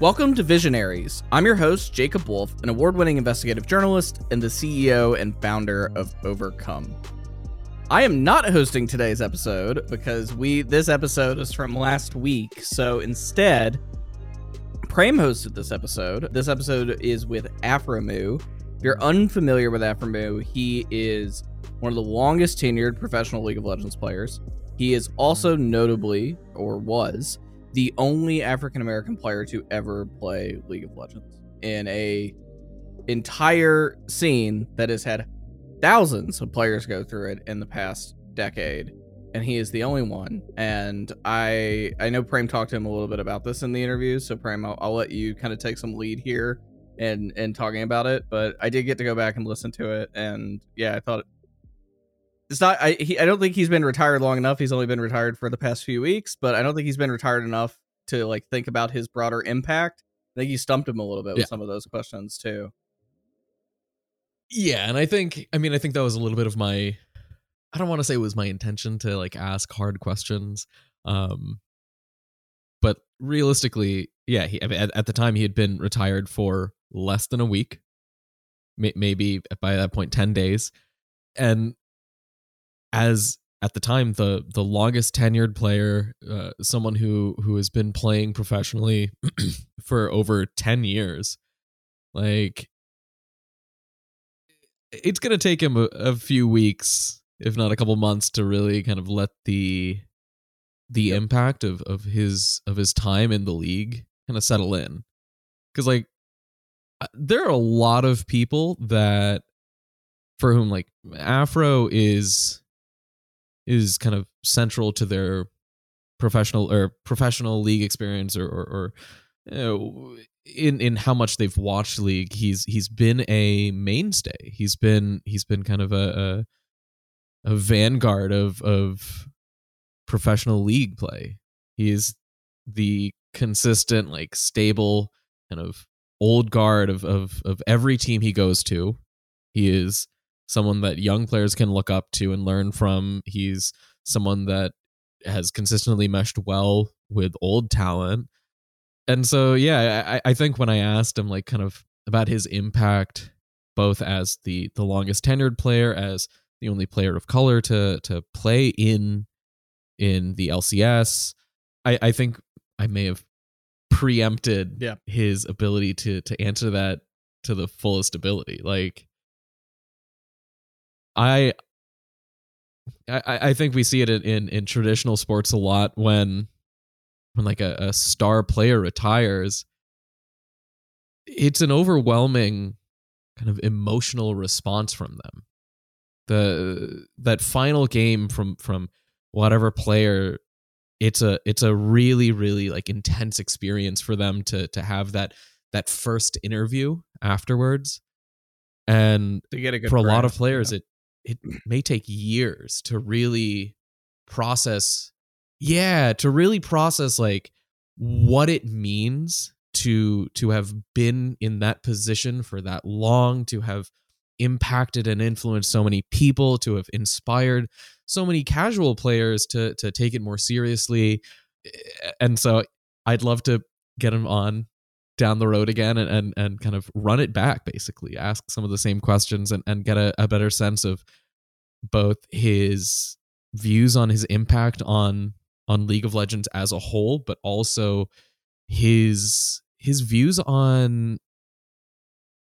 Welcome to Visionaries. I'm your host, Jacob Wolf, an award winning investigative journalist and the CEO and founder of Overcome. I am not hosting today's episode because we this episode is from last week. So instead, Prem hosted this episode. This episode is with Aphromoo. If you're unfamiliar with Aphromoo, he is one of the longest tenured professional League of Legends players. He is also notably, or was, the only African American player to ever play League of Legends in a entire scene that has had thousands of players go through it in the past decade and he is the only one. And i i know prem talked to him a little bit about this in the interview so prem i'll, I'll let you kind of take some lead here and and talking about it but i did get to go back and listen to it and yeah i thought it's not I he, I don't think he's been retired long enough. He's only been retired for the past few weeks, but I don't think he's been retired enough to like think about his broader impact. I think he stumped him a little bit with Yeah. some of those questions too. Yeah, and I think I mean I think that was a little bit of my I don't want to say it was my intention to like ask hard questions. Um but realistically, yeah, he, at, at the time he had been retired for less than a week. May, maybe by that point 10 days. And as at the time the the longest tenured player, uh, someone who who has been playing professionally for over 10 years. Like it's going to take him a, a few weeks if not a couple months to really kind of let the the impact of of his of his time in the league kind of settle in cuz like there are a lot of people that for whom like afro is is kind of central to their professional or professional league experience or or, or you know, in in how much they've watched league he's he's been a mainstay. He's been he's been kind of a a, a vanguard of of professional league play. He is the consistent like stable kind of old guard of of of every team he goes to. He is someone that young players can look up to and learn from. He's someone that has consistently meshed well with old talent. And so yeah I, I think when i asked him like kind of about his impact both as the the longest tenured player as the only player of color to to play in in the lcs i i think i may have preempted Yeah. his ability to to answer that to the fullest ability. Like i I, I think we see it in, in, in traditional sports a lot when when like a, a star player retires, it's an overwhelming kind of emotional response from them. The that final game from from whatever player, it's a it's a really really like intense experience for them to to have that that first interview afterwards, and To get a good for a lot of players yeah. it it may take years to really process yeah to really process like what it means to to have been in that position for that long to have impacted and influenced so many people to have inspired so many casual players to to take it more seriously. Eh, and so i'd love to get him on down the road again and, and and kind of run it back basically. Ask some of the same questions and, and get a, a better sense of both his views on his impact on on league of legends as a whole but also his his views on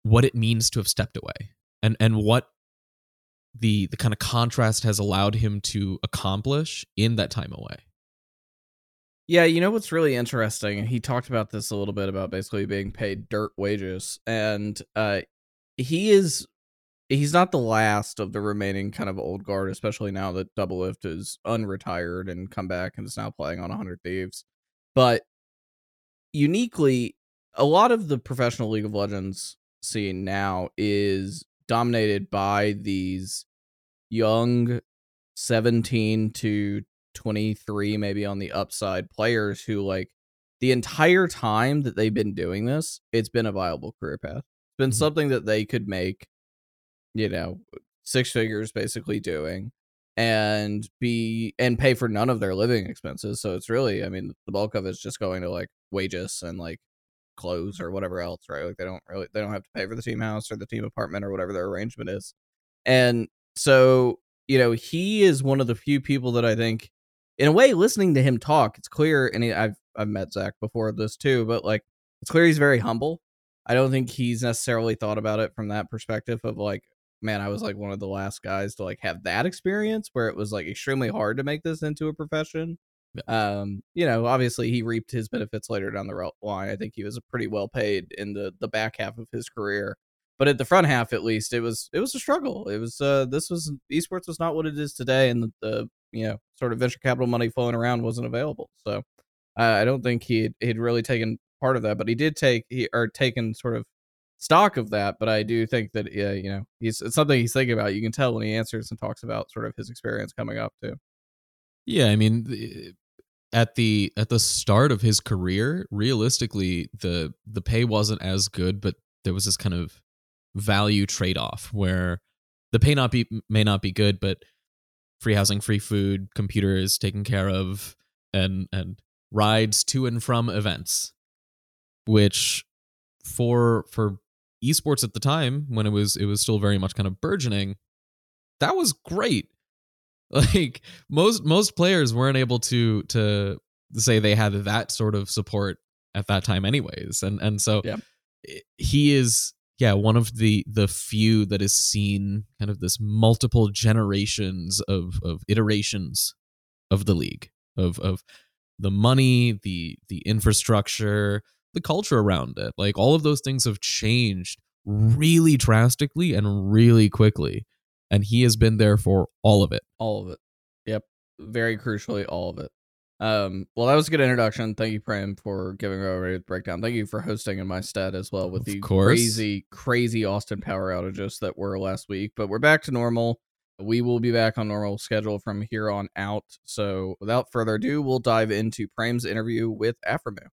what it means to have stepped away and and what the the kind of contrast has allowed him to accomplish in that time away Yeah, you know what's really interesting? He talked about this a little bit about basically being paid dirt wages, and uh, he is he's not the last of the remaining kind of old guard, especially now that Doublelift is unretired and come back and is now playing on 100 Thieves. But uniquely, a lot of the professional League of Legends scene now is dominated by these young 17 to 23 maybe on the upside players who like the entire time that they've been doing this it's been a viable career path it's been Mhm. something that they could make you know six figures basically doing and be and pay for none of their living expenses so it's really i mean the bulk of it's just going to like wages and like clothes or whatever else, right? Like they don't really they don't have to pay for the team house or the team apartment or whatever their arrangement is. And so, you know, he is one of the few people that I think in a way listening to him talk, it's clear and he, I've I've met Zach before this too, but like it's clear he's very humble. I don't think he's necessarily thought about it from that perspective of like, man, I was like one of the last guys to like have that experience where it was like extremely hard to make this into a profession. Um, you know, obviously he reaped his benefits later down the line. I think he was pretty well paid in the the back half of his career. But at the front half, at least, it was it was a struggle. It was uh this was esports was not what it is today, and the, the you know sort of venture capital money flowing around wasn't available. So uh, I don't think he he'd really taken part of that, but he did take he or taken sort of stock of that. But I do think that yeah, you know, he's it's something he's thinking about. You can tell when he answers and talks about sort of his experience coming up too. Yeah, I mean, at the at the start of his career, realistically, the the pay wasn't as good, but there was this kind of value trade off where the pay not be may not be good, but free housing, free food, computers taken care of, and and rides to and from events, which for for esports at the time when it was it was still very much kind of burgeoning, that was great. Like most most players weren't able to to say they had that sort of support at that time anyways. And and so yeah. he is yeah, one of the the few that has seen kind of this multiple generations of of iterations of the league of of the money, the the infrastructure, the culture around it. Like all of those things have changed really drastically and really quickly. And he has been there for all of it. All of it. Yep. Very crucially, all of it. Um, well, that was a good introduction. Thank you, Prem, for giving a breakdown. Thank you for hosting in my stead as well with Of the course. crazy, crazy Austin power outages that were last week. But we're back to normal. We will be back on normal schedule from here on out. So without further ado, we'll dive into Prem's interview with Aphromoo.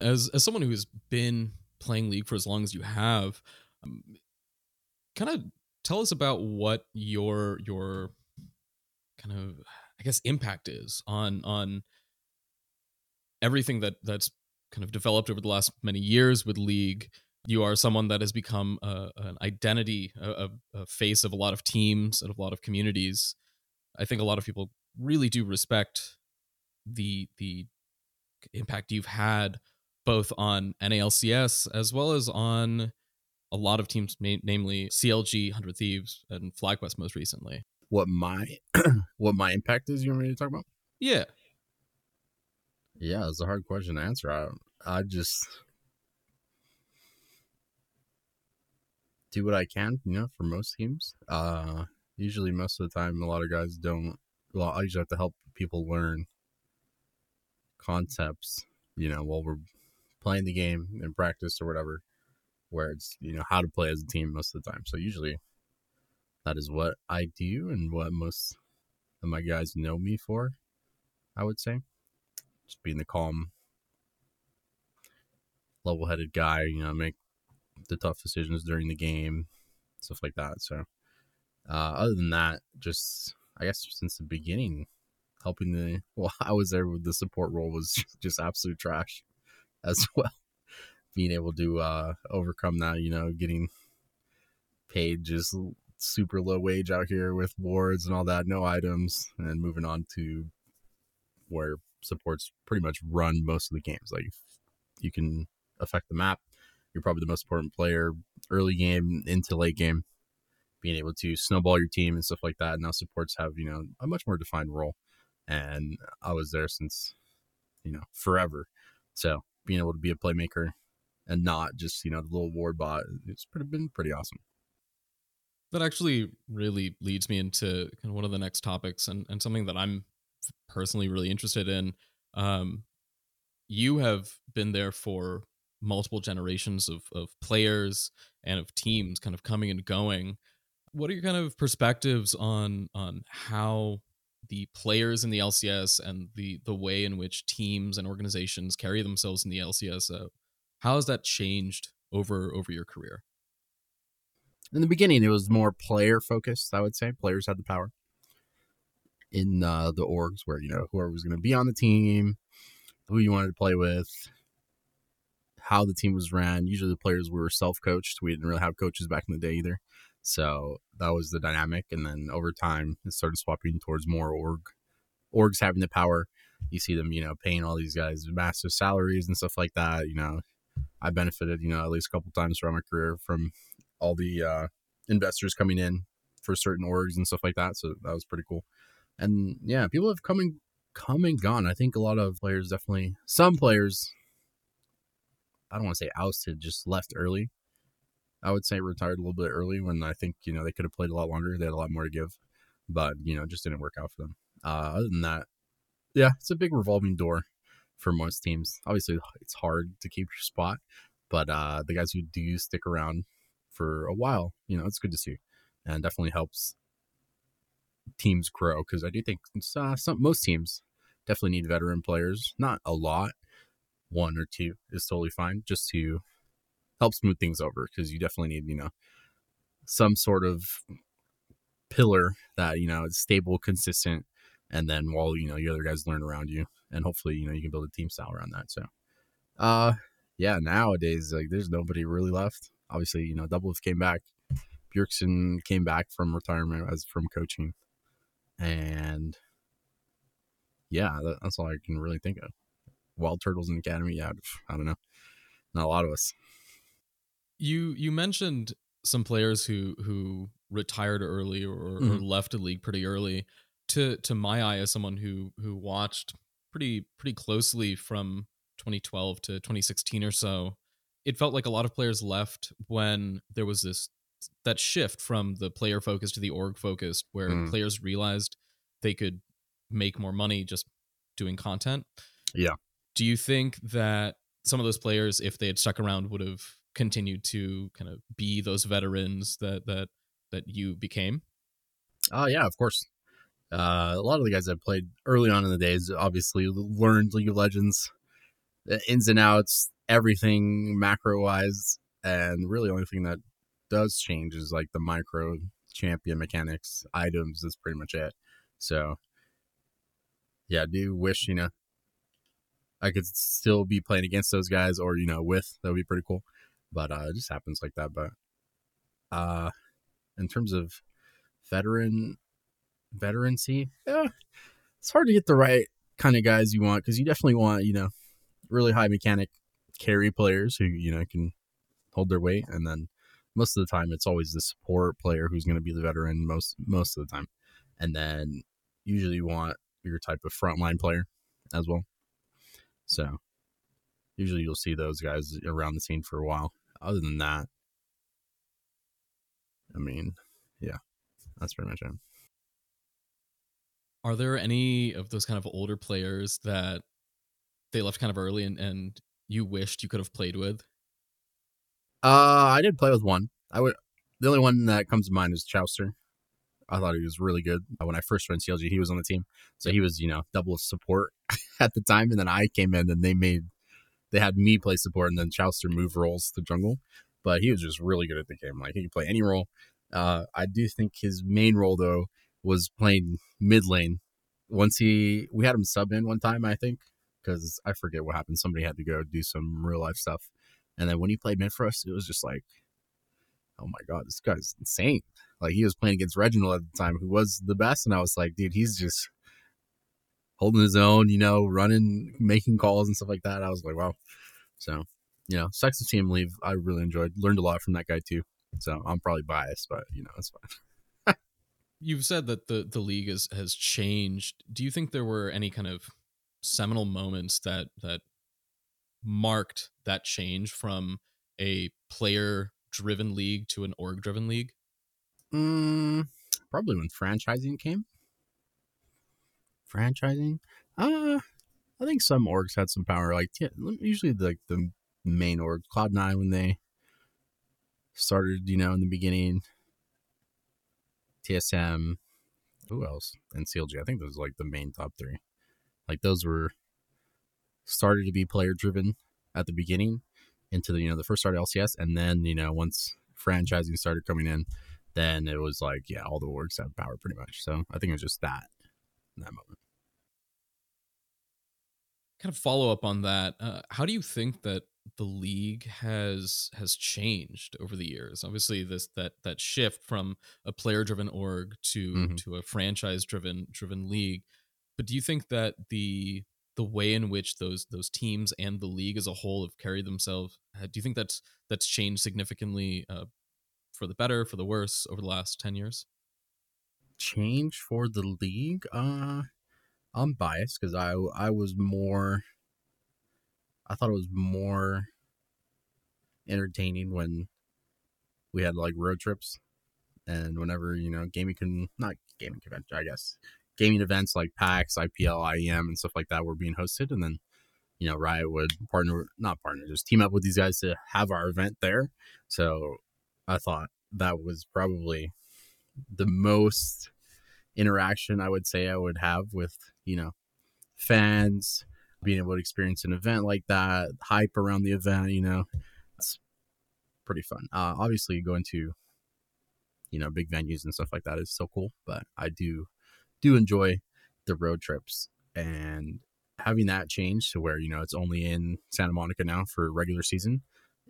As as someone who's been playing league for as long as you have um, kind of tell us about what your your kind of i guess impact is on on everything that that's kind of developed over the last many years with league. You are someone that has become a, an identity a, a face of a lot of teams and a lot of communities. I think a lot of people really do respect the the impact you've had both on NALCS as well as on a lot of teams, namely CLG, Hundred Thieves, and FlyQuest most recently. What my what my impact is? You want me to talk about? Yeah, Yeah, it's a hard question to answer. I I just do what I can, you know, for most teams. Uh usually most of the time a lot of guys don't well, I usually have to help people learn concepts, you know, while we're playing the game in practice or whatever, where it's, you know, how to play as a team most of the time. So usually that is what I do and what most of my guys know me for, I would say. Just being the calm, level headed guy, you know, make the tough decisions during the game, stuff like that. So, uh, other than that, just I guess since the beginning, helping the well, I was there with the support role was just absolute trash as well. Being able to uh, overcome that, you know, getting paid just super low wage out here with wards and all that, no items, and moving on to where supports pretty much run most of the games. Like you can affect the map. You're probably the most important player early game into late game, being able to snowball your team and stuff like that. Now supports have, you know, a much more defined role. And I was there since, you know, forever. So being able to be a playmaker and not just, you know, the little ward bot, it's pretty, been pretty awesome. that actually really leads me into kind of one of the next topics and, and something that I'm personally really interested in. Um, you have been there for multiple generations of, of players and of teams kind of coming and going. What are your kind of perspectives on on how the players in the LCS and the the way in which teams and organizations carry themselves in the LCS? Uh, how has that changed over over your career? in the beginning it was more player focused. I would say players had the power in uh, the orgs where you know whoever was going to be on the team, who you wanted to play with, how the team was ran. Usually the players were self coached. We didn't really have coaches back in the day either. So that was the dynamic. And then over time, it started swapping towards more org orgs having the power. You see them, you know, paying all these guys massive salaries and stuff like that. You know, I benefited, you know, at least a couple times throughout my career from all the uh, investors coming in for certain orgs and stuff like that. So that was pretty cool. And yeah, people have come and come and gone. I think a lot of players definitely, some players, I don't want to say ousted, just left early. I would say retired a little bit early when I think you know they could have played a lot longer. They had a lot more to give, but you know just didn't work out for them. Uh, other than that, yeah, it's a big revolving door for most teams. Obviously, it's hard to keep your spot, but uh, the guys who do stick around for a while, you know, it's good to see, and definitely helps teams grow because I do think uh, some most teams definitely need veteran players. Not a lot, one or two is totally fine, just to help smooth things over because you definitely need you know some sort of pillar that you know is stable, consistent, and then while you know your other guys learn around you, and hopefully you know you can build a team style around that. So, uh, yeah, nowadays like there's nobody really left. Obviously, you know, Doublelift came back, Bjergsen came back from retirement as from coaching, and yeah, that's all I can really think of. WildTurtle's in the Academy, yeah, I don't know, not a lot of us. You you mentioned some players who who retired early or, mm-hmm. or left a league pretty early. To to my eye, as someone who who watched pretty pretty closely from 2012 to 2016 or so, it felt like a lot of players left when there was this that shift from the player focus to the org focused, where mm. players realized they could make more money just doing content. Yeah. Do you think that some of those players, if they had stuck around, would have continued to kind of be those veterans that that that you became? Oh yeah, of course. Uh, a lot of the guys that played early on in the days obviously learned League of Legends, the ins and outs, everything macro wise, and really only thing that does change is like the micro champion mechanics, items. That's pretty much it. So, yeah, I do wish you know I could still be playing against those guys, or you know, with that would be pretty cool but uh, it just happens like that. But uh, in terms of veteran veterancy, yeah, it's hard to get the right kind of guys you want because you definitely want you know really high mechanic carry players who you know can hold their weight, and then most of the time it's always the support player who's going to be the veteran most most of the time, and then usually you want your type of frontline player as well. So usually you'll see those guys around the scene for a while. Other than that, I mean, yeah, that's pretty much it. Are there any of those kind of older players that they left kind of early and, and you wished you could have played with? Uh, I did play with one. I would. The only one that comes to mind is Chauster. I thought he was really good when I first joined CLG. He was on the team, so he was you know double support at the time, and then I came in and they made they had me play support and then Chauster move roles to jungle. But he was just really good at the game. Like he could play any role. Uh, I do think his main role though was playing mid lane. Once he, we had him sub in one time, I think, because I forget what happened. Somebody had to go do some real life stuff, and then when he played mid for us, it was just like, oh my god, this guy's insane. Like he was playing against Reginald at the time, who was the best, and I was like, dude, he's just holding his own, you know, running, making calls and stuff like that. I was like, wow. So, you know, sucks to see him leave. I really enjoyed, learned a lot from that guy too. So I'm probably biased, but you know, it's fine. You've said that the the league is, has changed. Do you think there were any kind of seminal moments that that marked that change from a player driven league to an org driven league? Mm, probably when franchising came franchising. Uh, I think some orgs had some power. Like usually like the main org, Cloud Nine, when they started, you know, in the beginning. TSM, who else? And CLG. I think those like the main top three. Like those were started to be player driven at the beginning into the you know the first start LCS, and then you know once franchising started coming in, then it was like, yeah, all the orgs have power pretty much. So I think it was just that that moment. Kind of follow up on that. Uh, how do you think that the league has has changed over the years? Obviously, this that that shift from a player driven org to Mhm. to a franchise driven driven league. But do you think that the the way in which those those teams and the league as a whole have carried themselves, do you think that's that's changed significantly uh, for the better, for the worse over the last ten years? Change for the league? Uh I'm biased because I I was more I thought it was more entertaining when we had like road trips and whenever you know gaming can not gaming convention I guess gaming events like PAX, IPL, IEM, and stuff like that were being hosted, and then you know Riot would partner not partner just team up with these guys to have our event there. So I thought that was probably the most interaction I would say I would have with you know fans being able to experience an event like that, hype around the event, you know, it's pretty fun. Uh, obviously, going to you know big venues and stuff like that is so cool, but I do do enjoy the road trips and having that change to where you know it's only in Santa Monica now for regular season.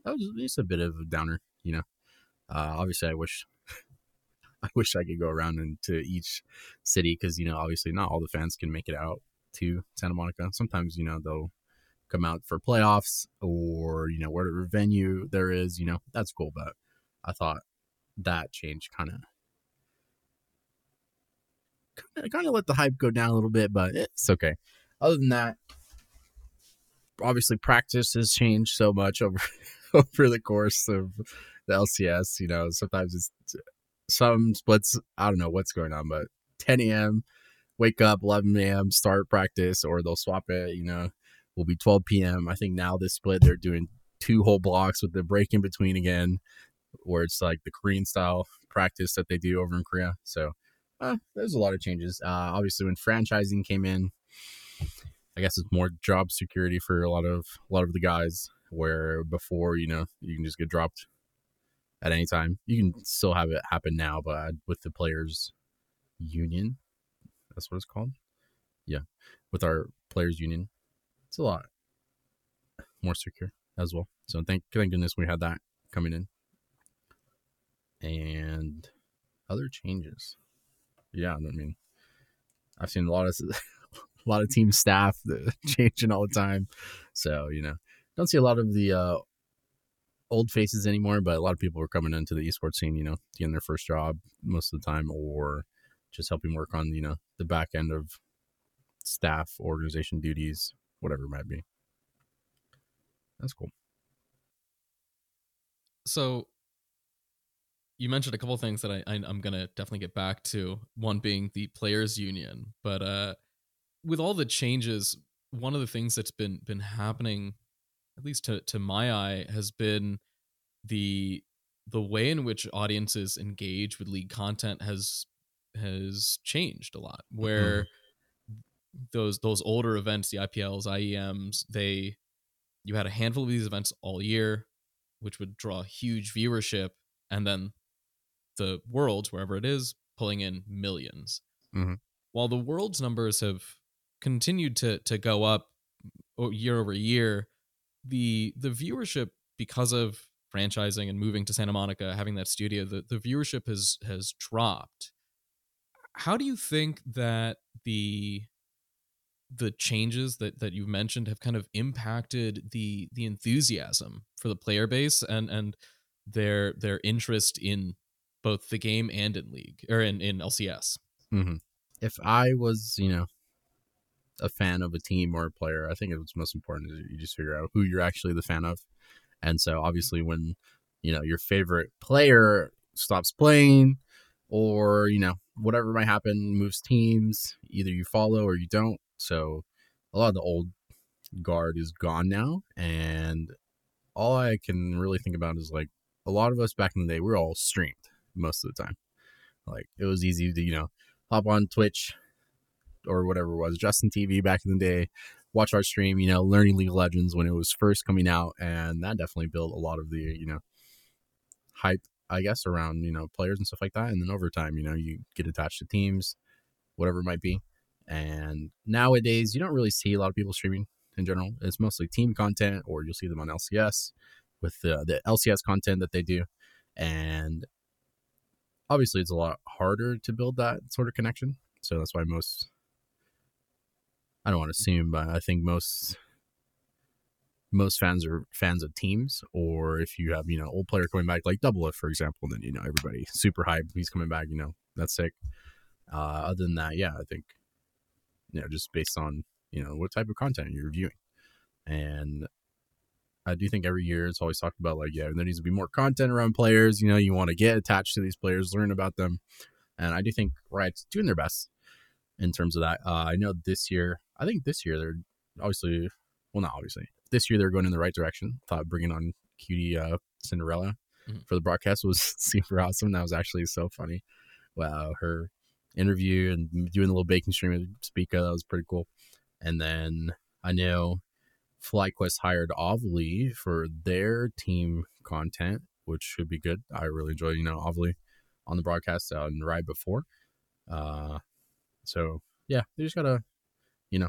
That was just a bit of a downer, you know. Uh, obviously, I wish I wish I could go around into each city because you know obviously not all the fans can make it out to Santa Monica. Sometimes you know they'll come out for playoffs or you know whatever venue there is. You know that's cool, but I thought that change kind of kind of let the hype go down a little bit, but it's okay. Other than that, obviously practice has changed so much over over the course of the LCS. You know, sometimes it's some splits. I don't know what's going on, but 10 a.m. wake up, 11 a.m. start practice, or they'll swap it. You know, will be 12 p.m. I think now this split they're doing two whole blocks with the break in between again, where it's like the Korean style practice that they do over in Korea. So uh, there's a lot of changes. Uh, obviously, when franchising came in, I guess it's more job security for a lot of a lot of the guys. Where before, you know, you can just get dropped at any time. You can still have it happen now, but with the players' union, that's what it's called. Yeah, with our players' union, it's a lot more secure as well. So thank thank goodness we had that coming in, and other changes. Yeah, I mean, I've seen a lot of a lot of team staff changing all the time. So you know, don't see a lot of the uh, old faces anymore, but a lot of people were coming into the esports scene. You know, getting their first job most of the time, or just helping work on you know the back end of staff organization duties, whatever it might be. That's cool. So you mentioned a couple things that I, I am gonna definitely get back to. One being the players union, but uh, with all the changes, one of the things that's been been happening, at least to to my eye, has been the the way in which audiences engage with league content has has changed a lot. Where those those older events, the IPLs, IEMs, they you had a handful of these events all year, which would draw huge viewership, and then the worlds, wherever it is, pulling in 1000000s Mhm. While the world's numbers have continued to to go up year over year, the the viewership because of franchising and moving to Santa Monica, having that studio, the, the viewership has has dropped. How do you think that the the changes that that you've mentioned have kind of impacted the the enthusiasm for the player base and and their their interest in both the game and in league or in in LCS. hmm If I was, you know, a fan of a team or a player, I think it's most important is you just figure out who you're actually the fan of. And so obviously when, you know, your favorite player stops playing or, you know, whatever might happen, moves teams, either you follow or you don't. So a lot of the old guard is gone now. And all I can really think about is like a lot of us back in the day, we are all streamed most of the time. Like it was easy to, you know, hop on Twitch or whatever it was, Justin TV back in the day, watch our stream, you know, learning League of Legends when it was first coming out, and that definitely built a lot of the, you know, hype I guess, around you know players and stuff like that. And then over time, you know, you get attached to teams, whatever it might be. And nowadays, you don't really see a lot of people streaming in general. It's mostly team content, or you'll see them on LCS with the the LCS content that they do. And obviously, it's a lot harder to build that sort of connection. So that's why most I don't want to assume, but I think most most fans are fans of teams, or if you have you know old player coming back like Doublelift for example, then you know everybody super hype. He's coming back, you know that's sick. Uh, other than that, yeah, I think you know just based on you know what type of content you're reviewing, and I do think every year it's always talked about like yeah there needs to be more content around players. You know you want to get attached to these players, learn about them, and I do think Riot's doing their best in terms of that. Uh, I know this year, I think this year they're obviously well not obviously this year they're going in the right direction. Thought bringing on Cutie uh, Cinderella Mhm. for the broadcast was super awesome. That was actually so funny. Wow, her interview and doing the little baking stream with Spica that was pretty cool. And then I know FlyQuest hired Ovilee for their team content, which should be good. I really enjoy you know Ovilee on the broadcast uh, and ride before. Uh, so yeah, they just gotta, you know,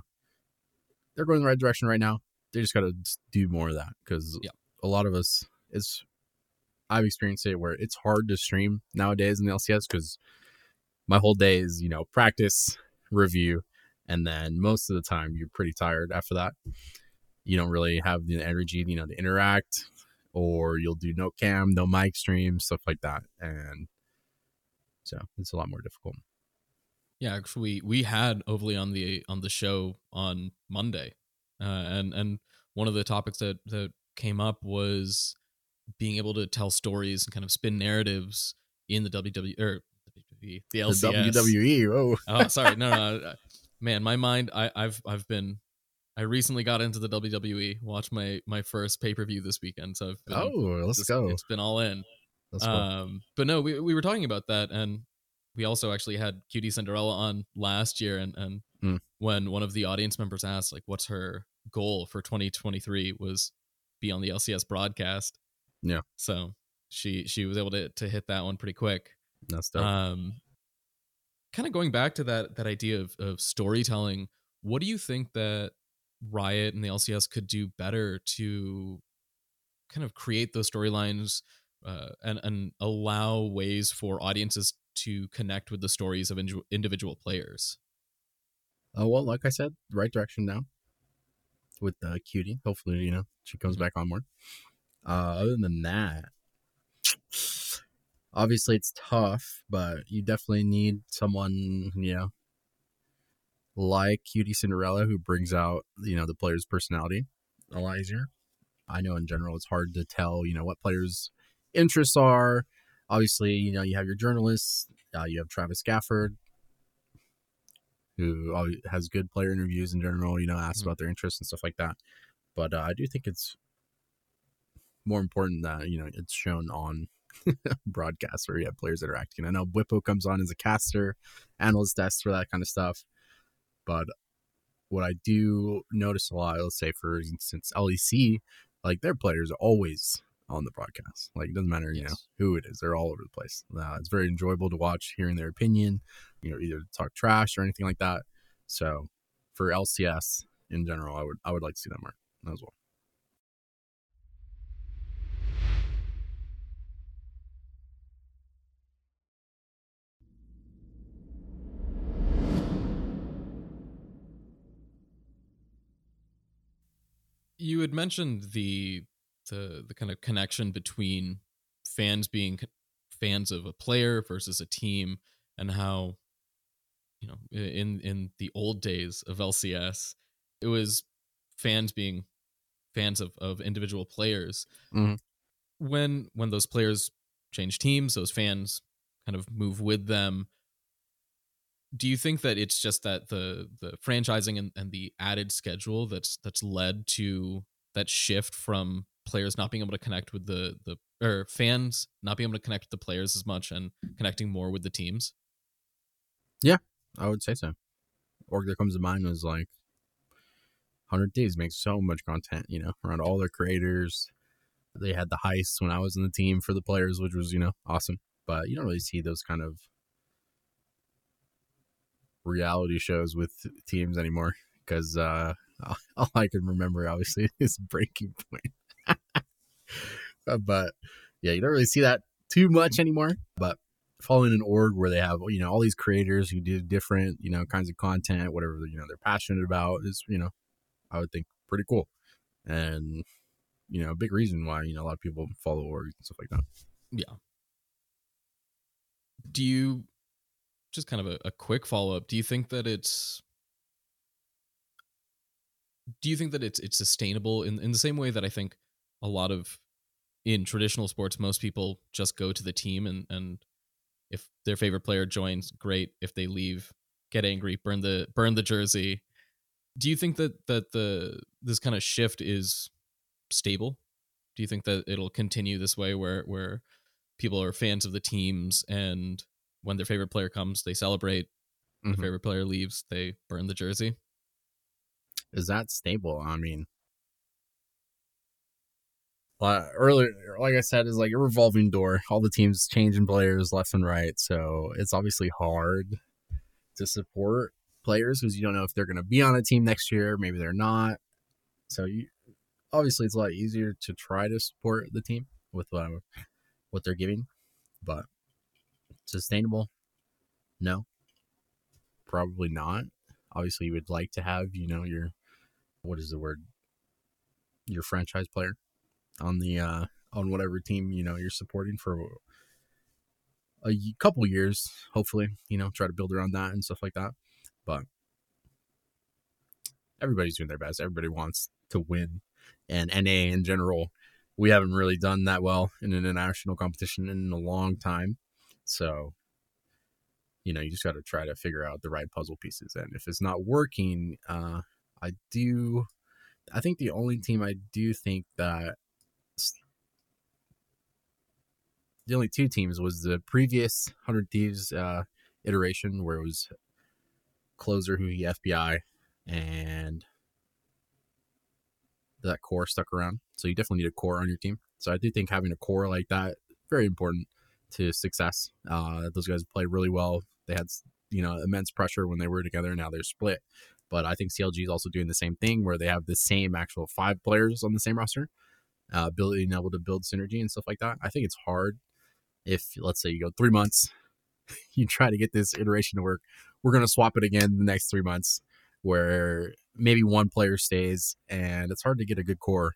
they're going the right direction right now. They just got to do more of that because Yeah. a lot of us it's i've experienced it where it's hard to stream nowadays in the lcs because my whole day is you know practice review and then most of the time you're pretty tired after that. You don't really have the energy you know to interact or you'll do no cam no mic stream stuff like that and so it's a lot more difficult Yeah, actually, we had Ovilee on the on the show on Monday, uh, and and one of the topics that that came up was being able to tell stories and kind of spin narratives in the WWE or WWE, the LCS. the wwe oh oh, sorry, no, no, no, man, my mind. I, I've I've been. I recently got into the WWE. Watched my my first pay per view this weekend, so I've been, oh let's go It's been all in. go Um, but no, we we were talking about that, and we also actually had Cutie Cinderella on last year, and and Hmm. when one of the audience members asked like, "What's her goal for 2023?" was be on the LCS broadcast. Yeah. So she she was able to to hit that one pretty quick. that's dope Um, kind of going back to that that idea of of storytelling. What do you think that Riot and the LCS could do better to kind of create those storylines uh, and and allow ways for audiences to connect with the stories of indi- individual players? Oh well, like I said, right direction now with uh, Cutie. Hopefully, you know she comes back on more. Uh, other than that, obviously it's tough, but you definitely need someone you know like Cutie Cinderella who brings out you know the player's personality a lot easier. I know in general it's hard to tell you know what players' interests are. Obviously, you know you have your journalists, uh, you have Travis Gafford, who has good player interviews in general, you know, asks Mhm. about their interests and stuff like that. But uh, I do think it's more important that, you know, it's shown on broadcasts where you have players that are acting. I know Whippo comes on as a caster, analyst desk for that kind of stuff. But what I do notice a lot, let's say for instance, LEC, like their players are always on the broadcast. Like it doesn't matter, you know, who it is. They're all over the place. Uh, it's very enjoyable to watch, hearing their opinion, you know, either talk trash or anything like that. So for LCS in general, I would I would like to see that more as well. You had mentioned the the the kind of connection between fans being fans of a player versus a team, and how you know in in the old days of LCS, it was fans being fans of of individual players. Mhm. When when those players change teams, those fans kind of move with them do you think that it's just that the the franchising and, and the added schedule that's that's led to that shift from players not being able to connect with the the or fans not being able to connect with the players as much and connecting more with the teams Yeah, I would say so. Org that comes to mind was like 100 Days makes so much content, you know, around all their creators. they had the heists when I was in the team for the players, which was you know awesome. But you don't really see those kind of reality shows with teams anymore because uh, all I can remember obviously is Breaking Point. but yeah, you don't really see that too much anymore. But following an org where they have you know all these creators who do different you know kinds of content, whatever you know they're passionate about is you know I would think pretty cool, and you know a big reason why you know a lot of people follow orgs and stuff like that. Yeah. Do you just kind of a, a quick follow up? Do you think that it's do you think that it's it's sustainable in in the same way that I think a lot of in traditional sports most people just go to the team and and if their favorite player joins great. If they leave get angry burn the burn the jersey. Do you think that that the this kind of shift is stable? Do you think that it'll continue this way where where people are fans of the teams and when their favorite player comes they celebrate mm-hmm. their favorite player leaves they burn the jersey? Is that stable? I mean uh, earlier, like I said, is like a revolving door. All the teams changing players left and right, so it's obviously hard to support players because you don't know if they're going to be on a team next year. Maybe they're not. So you obviously it's a lot easier to try to support the team with uh, what they're giving, but sustainable, no, probably not. Obviously, you would like to have you know your what is the word your franchise player on the uh, on whatever team you know you're supporting for a couple years. Hopefully, you know, try to build around that and stuff like that. But everybody's doing their best. Everybody wants to win, and NA in general, we haven't really done that well in an international competition in a long time. So, you know, you just got to try to figure out the right puzzle pieces. And if it's not working, uh, I do. I think the only team I do think that the only two teams was the previous Hundred Thieves uh, iteration where it was closer Huhi FBI and that core stuck around. So you definitely need a core on your team. So I do think having a core like that very important to success. Uh, those guys played really well. They had you know immense pressure when they were together. Now they're split. But I think CLG is also doing the same thing where they have the same actual five players on the same roster, uh, being able to build synergy and stuff like that. I think it's hard if let's say you go three months, you try to get this iteration to work. We're gonna swap it again the next three months, where maybe one player stays, and it's hard to get a good core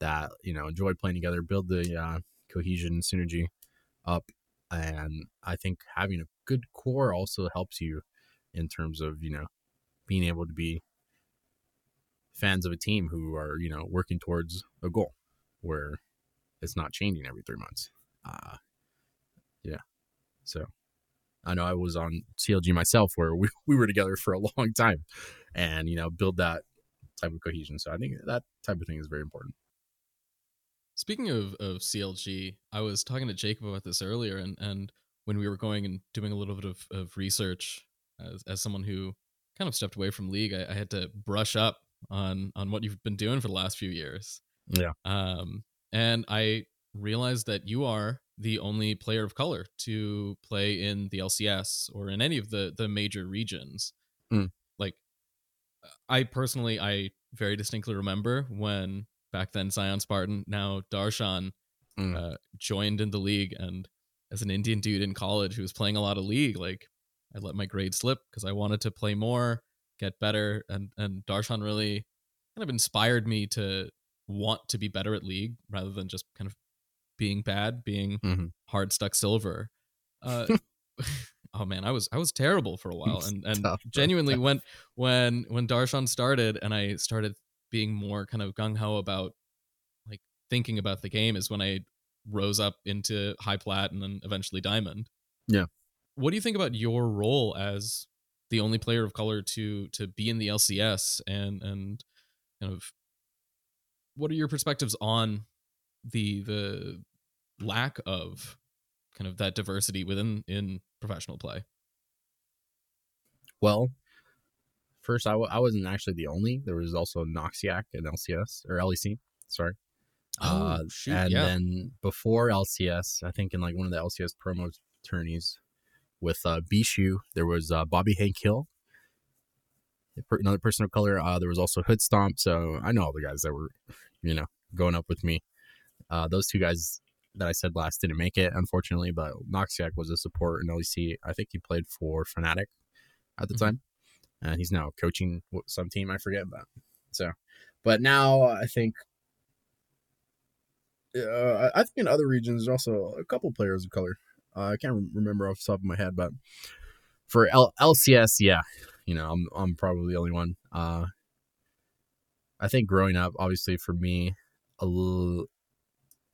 that you know enjoy playing together, build the uh, cohesion synergy up, and I think having a good core also helps you in terms of you know being able to be fans of a team who are you know working towards a goal where it's not changing every three months. Uh, yeah. So I know I was on CLG myself where we, we were together for a long time and, you know, build that type of cohesion. So I think that type of thing is very important. Speaking of, of CLG, I was talking to Jacob about this earlier and, and when we were going and doing a little bit of, of research as, as someone who kind of stepped away from league, I, I had to brush up on, on what you've been doing for the last few years. Yeah. Um, and I realized that you are the only player of color to play in the LCS or in any of the the major regions. Mm. Like I personally I very distinctly remember when back then Zion Spartan, now Darshan mm. uh, joined in the league and as an Indian dude in college who was playing a lot of league, like I let my grade slip because I wanted to play more, get better, and and Darshan really kind of inspired me to want to be better at league rather than just kind of being bad, being mm-hmm. hard stuck silver. Uh, oh man, I was I was terrible for a while, and and tough, genuinely when when when Darshan started, and I started being more kind of gung ho about like thinking about the game, is when I rose up into high plat and then eventually diamond. Yeah. What do you think about your role as the only player of color to to be in the LCS and and kind of what are your perspectives on the the lack of kind of that diversity within in professional play? Well, first I w- I wasn't actually the only. There was also Noxiac and LCS or LEC. Sorry. Uh, Oh, shoot, and yeah. then before LCS, I think in like one of the LCS promo tourneys with uh, Bishu, there was uh, Bobby Hank Hill, another person of color. Uh, there was also Hood Stomp. So I know all the guys that were, you know, going up with me. Uh, those two guys that I said last didn't make it, unfortunately, but Noxiac was a support in LEC. I think he played for Fnatic at the Mhm. time. And he's now coaching some team, I forget about. So, but now I think uh, I think in other regions there's also a couple players of color. Uh, I can't rem- remember off the top of my head, but for L- LCS, yeah, you know, I'm I'm probably the only one. Uh, I think growing up, obviously for me, a little,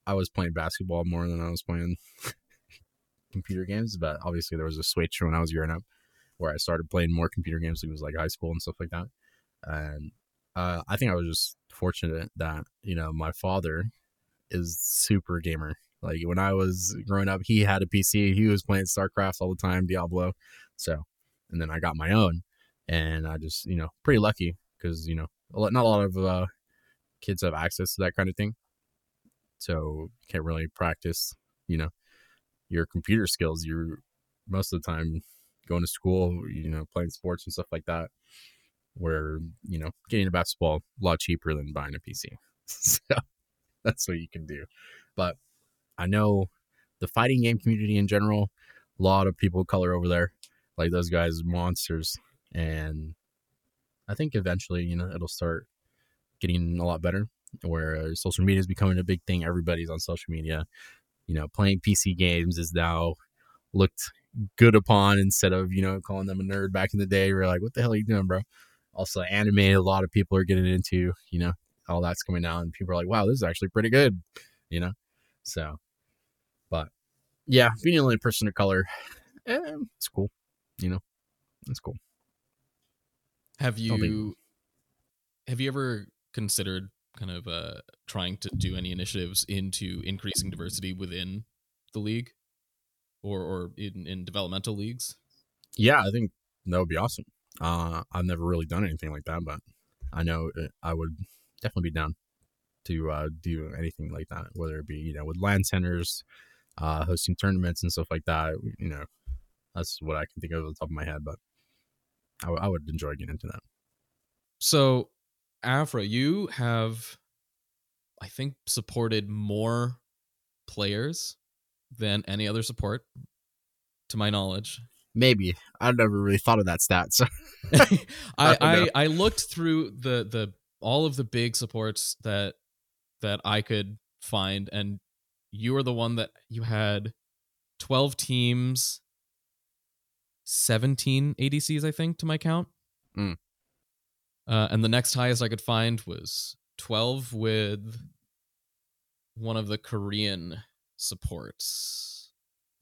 I was playing basketball more than I was playing computer games. But obviously there was a switch when I was growing up where I started playing more computer games. It was like high school and stuff like that, and uh, I think I was just fortunate that you know my father is super gamer. Like when I was growing up, he had a PC. He was playing StarCraft all the time, Diablo. So, and then I got my own, and I just you know pretty lucky because you know not a lot of uh, kids have access to that kind of thing. So you can't really practice, you know, your computer skills. You're most of the time going to school, you know, playing sports and stuff like that. Where you know getting a basketball a lot cheaper than buying a PC. so that's what you can do. But I know the fighting game community in general, a lot of people of color over there. Like those guys monsters. And I think eventually, you know, it'll start getting a lot better where uh, social media is becoming a big thing. Everybody's on social media. You know, playing PC games is now looked good upon instead of, you know, calling them a nerd back in the day. We're like, what the hell are you doing, bro? Also, anime, a lot of people are getting into, you know, all that's coming out, and people are like, wow, this is actually pretty good, you know? So, but yeah, being the only person of color, eh, it's cool, you know? It's cool. Have think- you have you ever considered kind of uh trying to do any initiatives into increasing diversity within the league or or in, in developmental leagues? Yeah, I think that would be awesome. Uh, I've never really done anything like that, but I know I would definitely be down to uh, do anything like that, whether it be you know with LAN centers, uh, hosting tournaments and stuff like that. You know, that's what I can think of at the top of my head, but I, w- I would enjoy getting into that. So, Aphro, you have, I think, supported more players than any other support, to my knowledge. Maybe I've never really thought of that stat. So I, I I. I looked through the the all of the big supports that that I could find, and you were the one that you had twelve teams, seventeen ADCs, I think, to my count. Mm. Uh, and the next highest I could find was twelve with one of the Korean supports,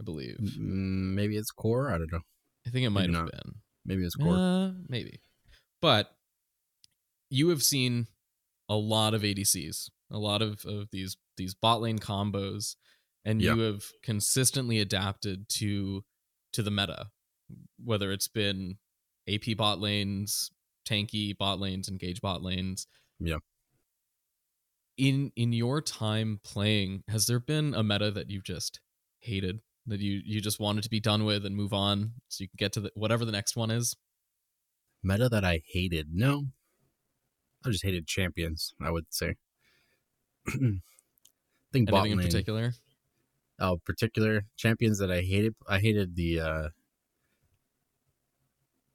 I believe. mm, maybe it's core. I don't know. I think it might maybe have not. been. Maybe it's core. Uh, maybe. But you have seen a lot of ADCs, a lot of, of these these bot lane combos, and Yeah. you have consistently adapted to to the meta, whether it's been AP bot lanes, tanky bot lanes, engage bot lanes. Yeah. In in your time playing, has there been a meta that you've just hated? That you you just wanted to be done with and move on so you can get to the, whatever the next one is? Meta that I hated. No, I just hated champions. I would say. I think bot Anything in particular? Oh, particular champions that I hated. I hated the uh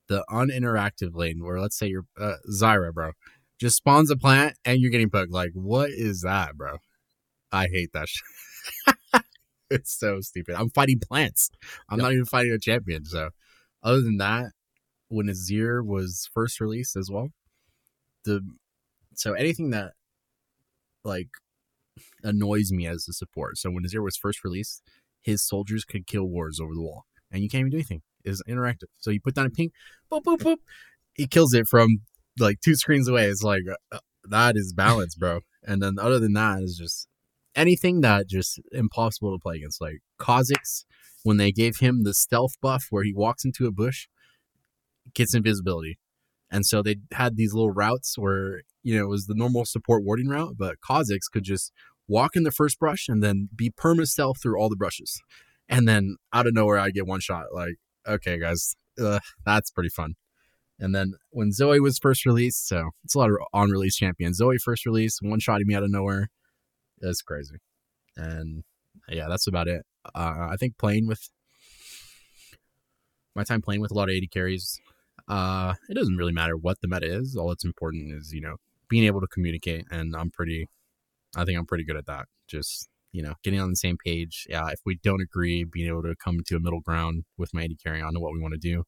the uninteractive lane where let's say you're uh, Zyra, bro, just spawns a plant and you're getting poked. Like, what is that, bro? I hate that shit. it's so stupid. I'm fighting plants. I'm Yep. not even fighting a champion. So, other than that, when Azir was first released as well, the so anything that like annoys me as a support. So when Azir was first released, his soldiers could kill wars over the wall, and you can't even do anything. It's interactive. So you put down a ping, boop boop boop, he kills it from like two screens away. It's like uh, that is balance, bro. And then other than that is just anything that just impossible to play against. Like Kha'Zix, when they gave him the stealth buff where he walks into a bush, gets invisibility. And so they had these little routes where, you know, it was the normal support warding route, but Kha'Zix could just walk in the first brush and then be perma stealth through all the brushes. And then out of nowhere, I get one shot. Like, okay, guys, uh, that's pretty fun. And then when Zoe was first released, so it's a lot of on release champions. Zoe first released, one shotting me out of nowhere. It's crazy. And yeah, that's about it. Uh, I think playing with my time playing with a lot of AD carries, uh, it doesn't really matter what the meta is. All that's important is, you know, being able to communicate. And I'm pretty, I think I'm pretty good at that. Just, you know, getting on the same page. Yeah, if we don't agree, being able to come to a middle ground with my AD carry on to what we want to do.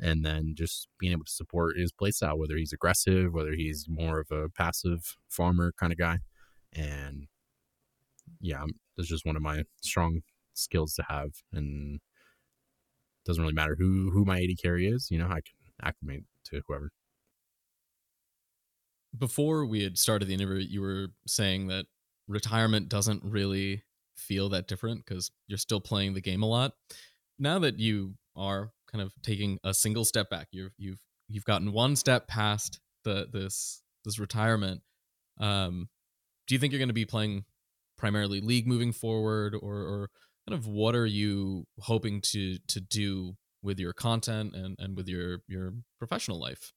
And then just being able to support his playstyle, whether he's aggressive, whether he's more of a passive farmer kind of guy. And yeah, um, that's just one of my strong skills to have. And doesn't really matter who who my AD carry is. You know, I can acclimate to whoever. Before we had started the interview, you were saying that retirement doesn't really feel that different because you're still playing the game a lot. Now that you are kind of taking a single step back, you've you've you've gotten one step past the this this retirement. Um, do you think you're going to be playing primarily league moving forward, or or kind of what are you hoping to to do with your content and and with your your professional life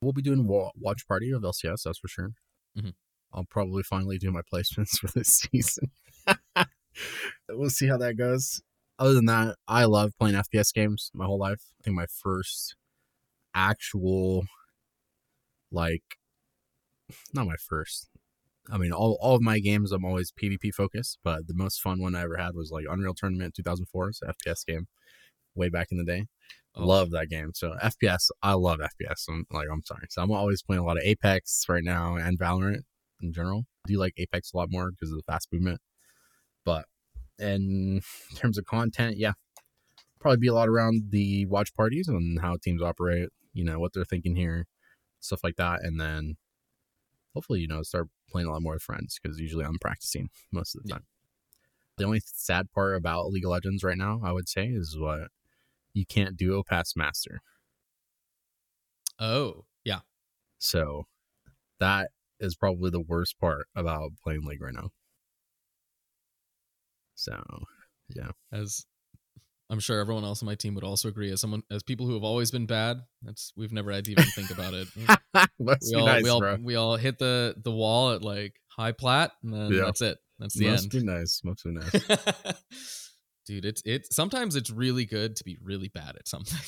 we'll be doing watch party of lcs that's for sure mm-hmm. I'll probably finally do my placements for this season we'll see how that goes other than that i love playing fps games my whole life i think my first actual like not my first I mean, all, all of my games, I'm always PvP focused, but the most fun one I ever had was like Unreal Tournament 2004. It's an FPS game way back in the day. Oh. Love that game. So FPS, I love FPS. I'm like, I'm sorry. So I'm always playing a lot of Apex right now and Valorant in general. I do like Apex a lot more because of the fast movement. But in terms of content, yeah, probably be a lot around the watch parties and how teams operate, you know, what they're thinking here, stuff like that. And then hopefully, you know, start playing a lot more with friends because usually I'm practicing most of the time. The only sad part about League of Legends right now, I would say, is what you can't duo past master. Oh, yeah. So that is probably the worst part about playing League right now. So, yeah. As I'm sure everyone else on my team would also agree. As someone, as people who have always been bad, that's we've never had to even think about it. we all, nice, we all, bro. we all hit the the wall at like high plat, and then yeah. that's it. That's the Must end. Be nice. Must be nice. Dude, it's it's sometimes it's really good to be really bad at something.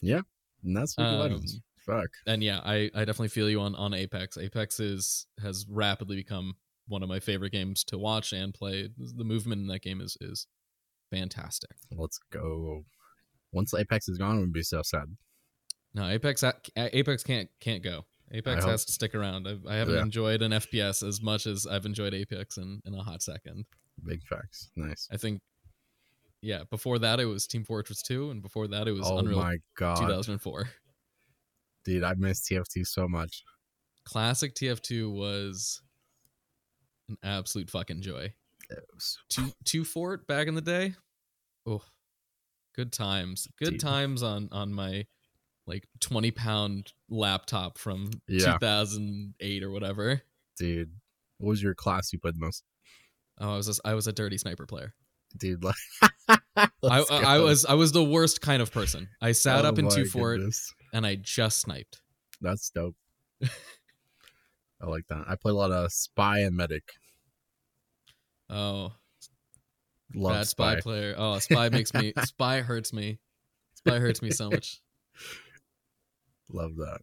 Yeah, and that's what um, Fuck. And yeah, I I definitely feel you on on Apex. Apex is has rapidly become one of my favorite games to watch and play. The movement in that game is is fantastic. Let's go. Once Apex is gone, it would be so sad. No, Apex uh, Apex can't can't go. Apex has to stick around. I've, I, haven't yeah. enjoyed an FPS as much as I've enjoyed Apex in, in a hot second. Big facts. Nice. I think, yeah. Before that, it was Team Fortress 2, and before that, it was oh Unreal my God. 2004. Dude, I miss TF2 so much. Classic TF2 was an absolute fucking joy two two fort back in the day. Oh, good times. Good Dude. times on on my like 20 pound laptop from yeah. 2008 or whatever. Dude, what was your class you played the most? Oh, I was a, I was a dirty sniper player. Dude, like I, I was I was the worst kind of person. I sat oh up in two fort and I just sniped. That's dope. I like that. I play a lot of spy and medic. Oh, Love bad spy. spy player. Oh, spy makes me spy hurts me. Spy hurts me so much. Love that.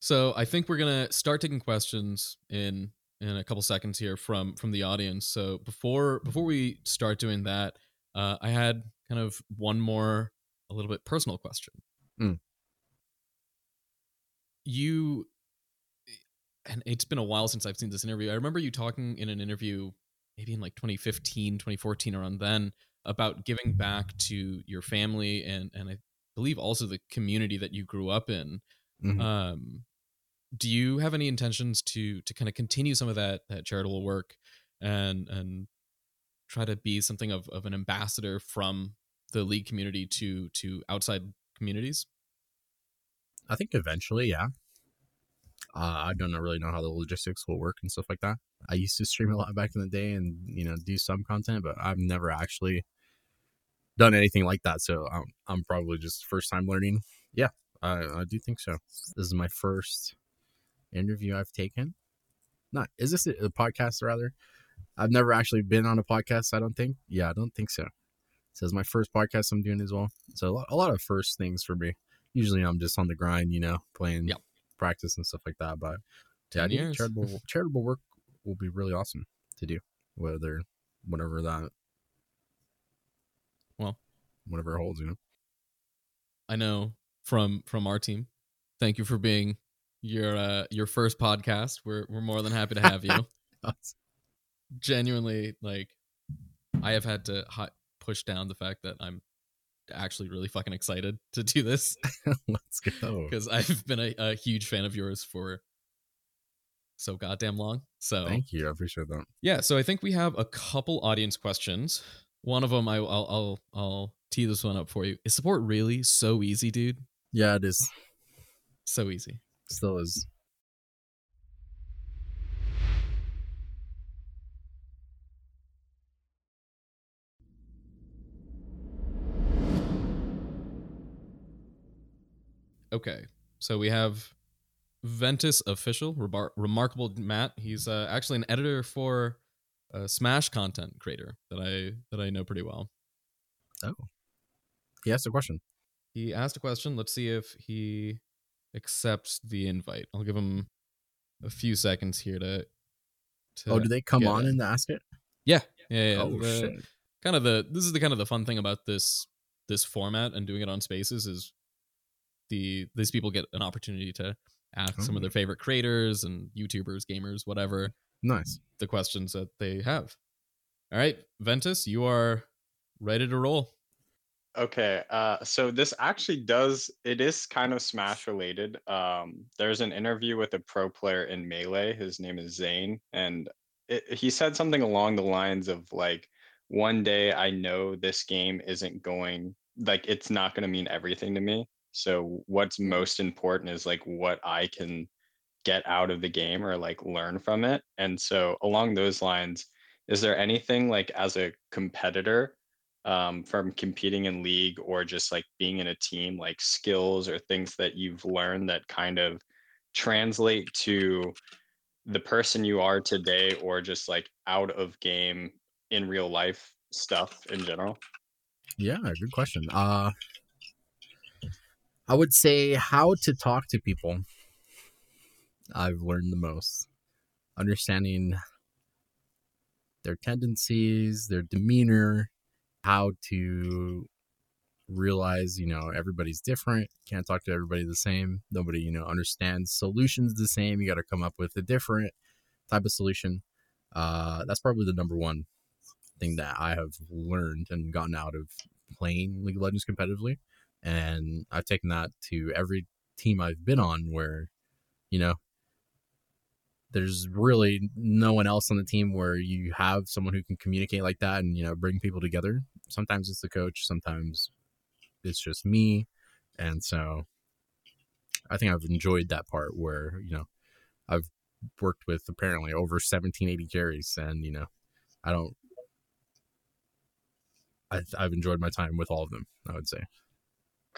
So I think we're gonna start taking questions in in a couple seconds here from from the audience. So before before we start doing that, uh, I had kind of one more a little bit personal question. Mm. You and it's been a while since I've seen this interview. I remember you talking in an interview maybe in like 2015, 2014, around then, about giving back to your family and and I believe also the community that you grew up in. Mm-hmm. Um, do you have any intentions to to kind of continue some of that that charitable work and and try to be something of, of an ambassador from the league community to to outside communities? I think eventually, yeah. Uh, I don't know- really know how the logistics will work and stuff like that. I used to stream a lot back in the day and you know do some content, but I've never actually done anything like that. So I'm I'm probably just first time learning. Yeah, I I do think so. This is my first interview I've taken. Not is this a, a podcast rather? I've never actually been on a podcast. I don't think. Yeah, I don't think so. So it's my first podcast I'm doing as well. So a lot, a lot of first things for me. Usually I'm just on the grind, you know, playing Yep. practice and stuff like that. But yeah, I 10 think years. charitable charitable work will be really awesome to do. Whether whatever that Well. whatever it holds, you know. I know from from our team. Thank you for being your uh your first podcast. We're we're more than happy to have you. Genuinely, like I have had to hi- push down the fact that I'm actually really fucking excited to do this Let's go. because I've been a, a huge fan of yours for so goddamn long. So Thank you. I appreciate that. yeah, so I think we have a couple audience questions. One of them, I, I'll I'll I'll tee this one up for you. Is support really so easy, dude? Yeah, it is. So easy. Still is. Okay, so we have Ventus official, Rebar- remarkable Matt. He's uh, actually an editor for a Smash content creator that I that I know pretty well. Oh, he asked a question. He asked a question. Let's see if he accepts the invite. I'll give him a few seconds here to. to Oh, do they come on it. and ask it? Yeah, yeah, yeah. oh the- shit. kind of the this is the kind of the fun thing about this this format and doing it on spaces is the these people get an opportunity to ask some of Oh. their favorite creators and youtubers gamers whatever Nice. the questions that they have all right ventus you are ready to roll Okay, uh, so this actually does it is kind of Smash related. Um, there's an interview with a pro player in Melee. His name is Zain, and it, he said something along the lines of like, "One day I know this game isn't going like it's not going to mean everything to me. So what's most important is like what I can get out of the game or like learn from it." And so along those lines, is there anything like as a competitor? um, from competing in league or just like being in a team like skills or things that you've learned that kind of translate to the person you are today or just like out of game in real life stuff in general Yeah, good question. Uh I would say how to talk to people. I've learned the most. Understanding their tendencies, their demeanor, how to realize, you know, everybody's different. Can't talk to everybody the same. Nobody, you know, understands solutions the same. You got to come up with a different type of solution. Uh, that's probably the number one thing that I have learned and gotten out of playing League of Legends competitively. And I've taken that to every team I've been on where, you know, there's really no one else on the team where you have someone who can communicate like that and, you know, bring people together. Sometimes it's the coach, sometimes it's just me. And so I think I've enjoyed that part where, you know, I've worked with apparently over 17 AD carries and, you know, I don't I've enjoyed my time with all of them. I would say.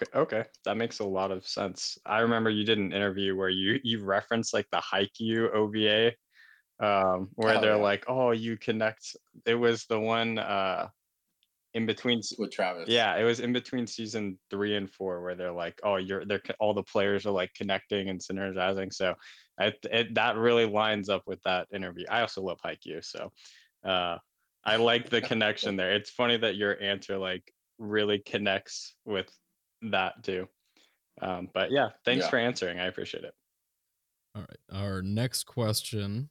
Okay- okay that makes a lot of sense i remember you did an interview where you you referenced like the Haikyuu OVA um where Oh, they're yeah. like oh you connect it was the one uh in between with Travis. Yeah, it was in between season three and four where they're like, oh, you're they're all the players are like connecting and synergizing. So I, it, that really lines up with that interview. I also love Haikyuu, so uh, I like the connection there. It's funny that your answer like really connects with that too. Um, but yeah, thanks Yeah. for answering. I appreciate it. all right our next question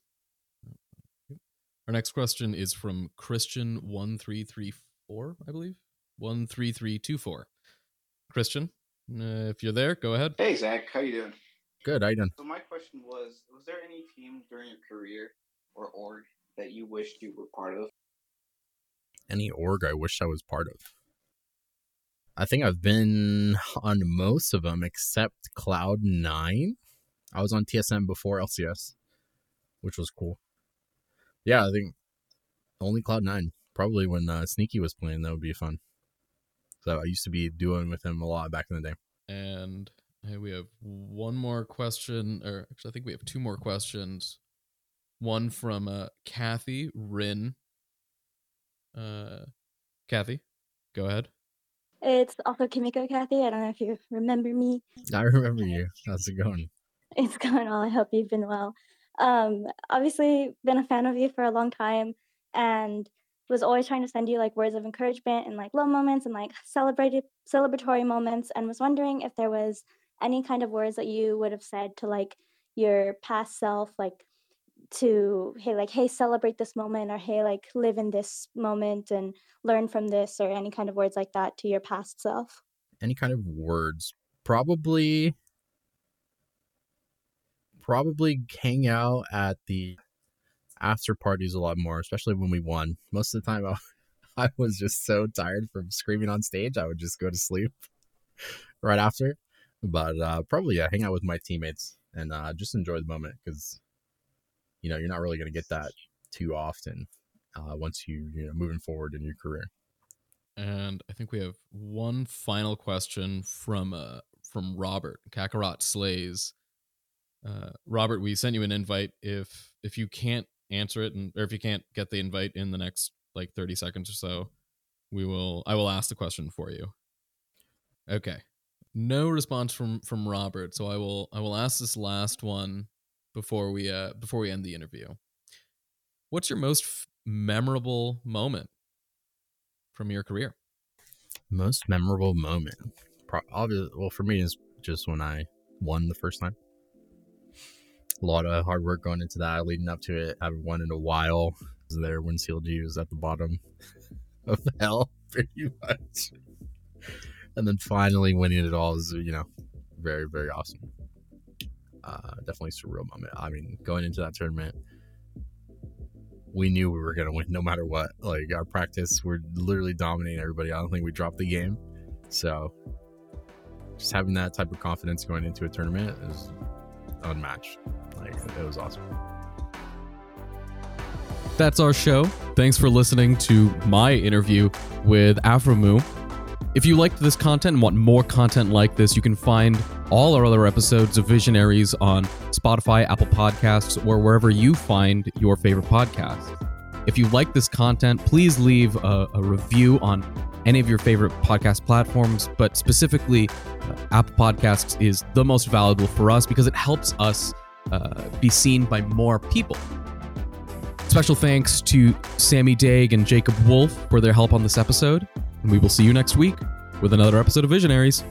our next question is from christian 1334 i believe 13324 christian uh, if you're there go ahead Hey Zach, how you doing? Good, Aiden. So my question was: Was there any team during your career or org that you wished you were part of? Any org I wish I was part of. I think I've been on most of them except Cloud Nine. I was on TSM before LCS, which was cool. Yeah, I think only Cloud Nine. Probably when uh, Sneaky was playing, that would be fun. So I used to be doing with him a lot back in the day. And hey, we have one more question, or actually, I think we have two more questions. One from uh, Kathy Rin. Uh, Kathy, go ahead. It's also Kimiko Kathy. I don't know if you remember me. I remember you. How's it going? It's going well. I hope you've been well. Um, obviously, been a fan of you for a long time, and was always trying to send you like words of encouragement and like low moments and like celebrated celebratory moments, and was wondering if there was any kind of words that you would have said to like your past self, like to hey like hey celebrate this moment or hey like live in this moment and learn from this or any kind of words like that to your past self Any kind of words? Probably. Probably hang out at the after parties a lot more, especially when we won. Most of the time, I, I was just so tired from screaming on stage, I would just go to sleep right after. But uh, probably yeah, hang out with my teammates and uh, just enjoy the moment because you know you're not really going to get that too often uh, once you you know moving forward in your career. And I think we have one final question from uh from Robert Kakarot Slays. Uh, Robert, we sent you an invite. If if you can't answer it, and or if you can't get the invite in the next like thirty seconds or so, we will. I will ask the question for you. Okay, no response from from Robert, so I will I will ask this last one before we uh before we end the interview. What's your most f- memorable moment from your career? Most memorable moment, Pro- obvious. Well, for me, is just when I won the first time. A lot of hard work going into that, leading up to it. I haven't won in a while. There when CLG was at the bottom of hell, pretty much. And then finally winning it all is, you know, very, very awesome. Uh, definitely surreal moment. I mean, going into that tournament, we knew we were going to win no matter what. Like our practice, we're literally dominating everybody. I don't think we dropped the game. So just having that type of confidence going into a tournament is unmatched. Like it was awesome. That's our show. Thanks for listening to my interview with Aphromoo. If you liked this content and want more content like this, you can find all our other episodes of Visionaries on Spotify, Apple Podcasts, or wherever you find your favorite podcasts. If you like this content, please leave a, a review on any of your favorite podcast platforms, but specifically, uh, Apple Podcasts is the most valuable for us because it helps us uh, be seen by more people. Special thanks to Sammy Daig and Jacob Wolf for their help on this episode. And we will see you next week with another episode of Visionaries.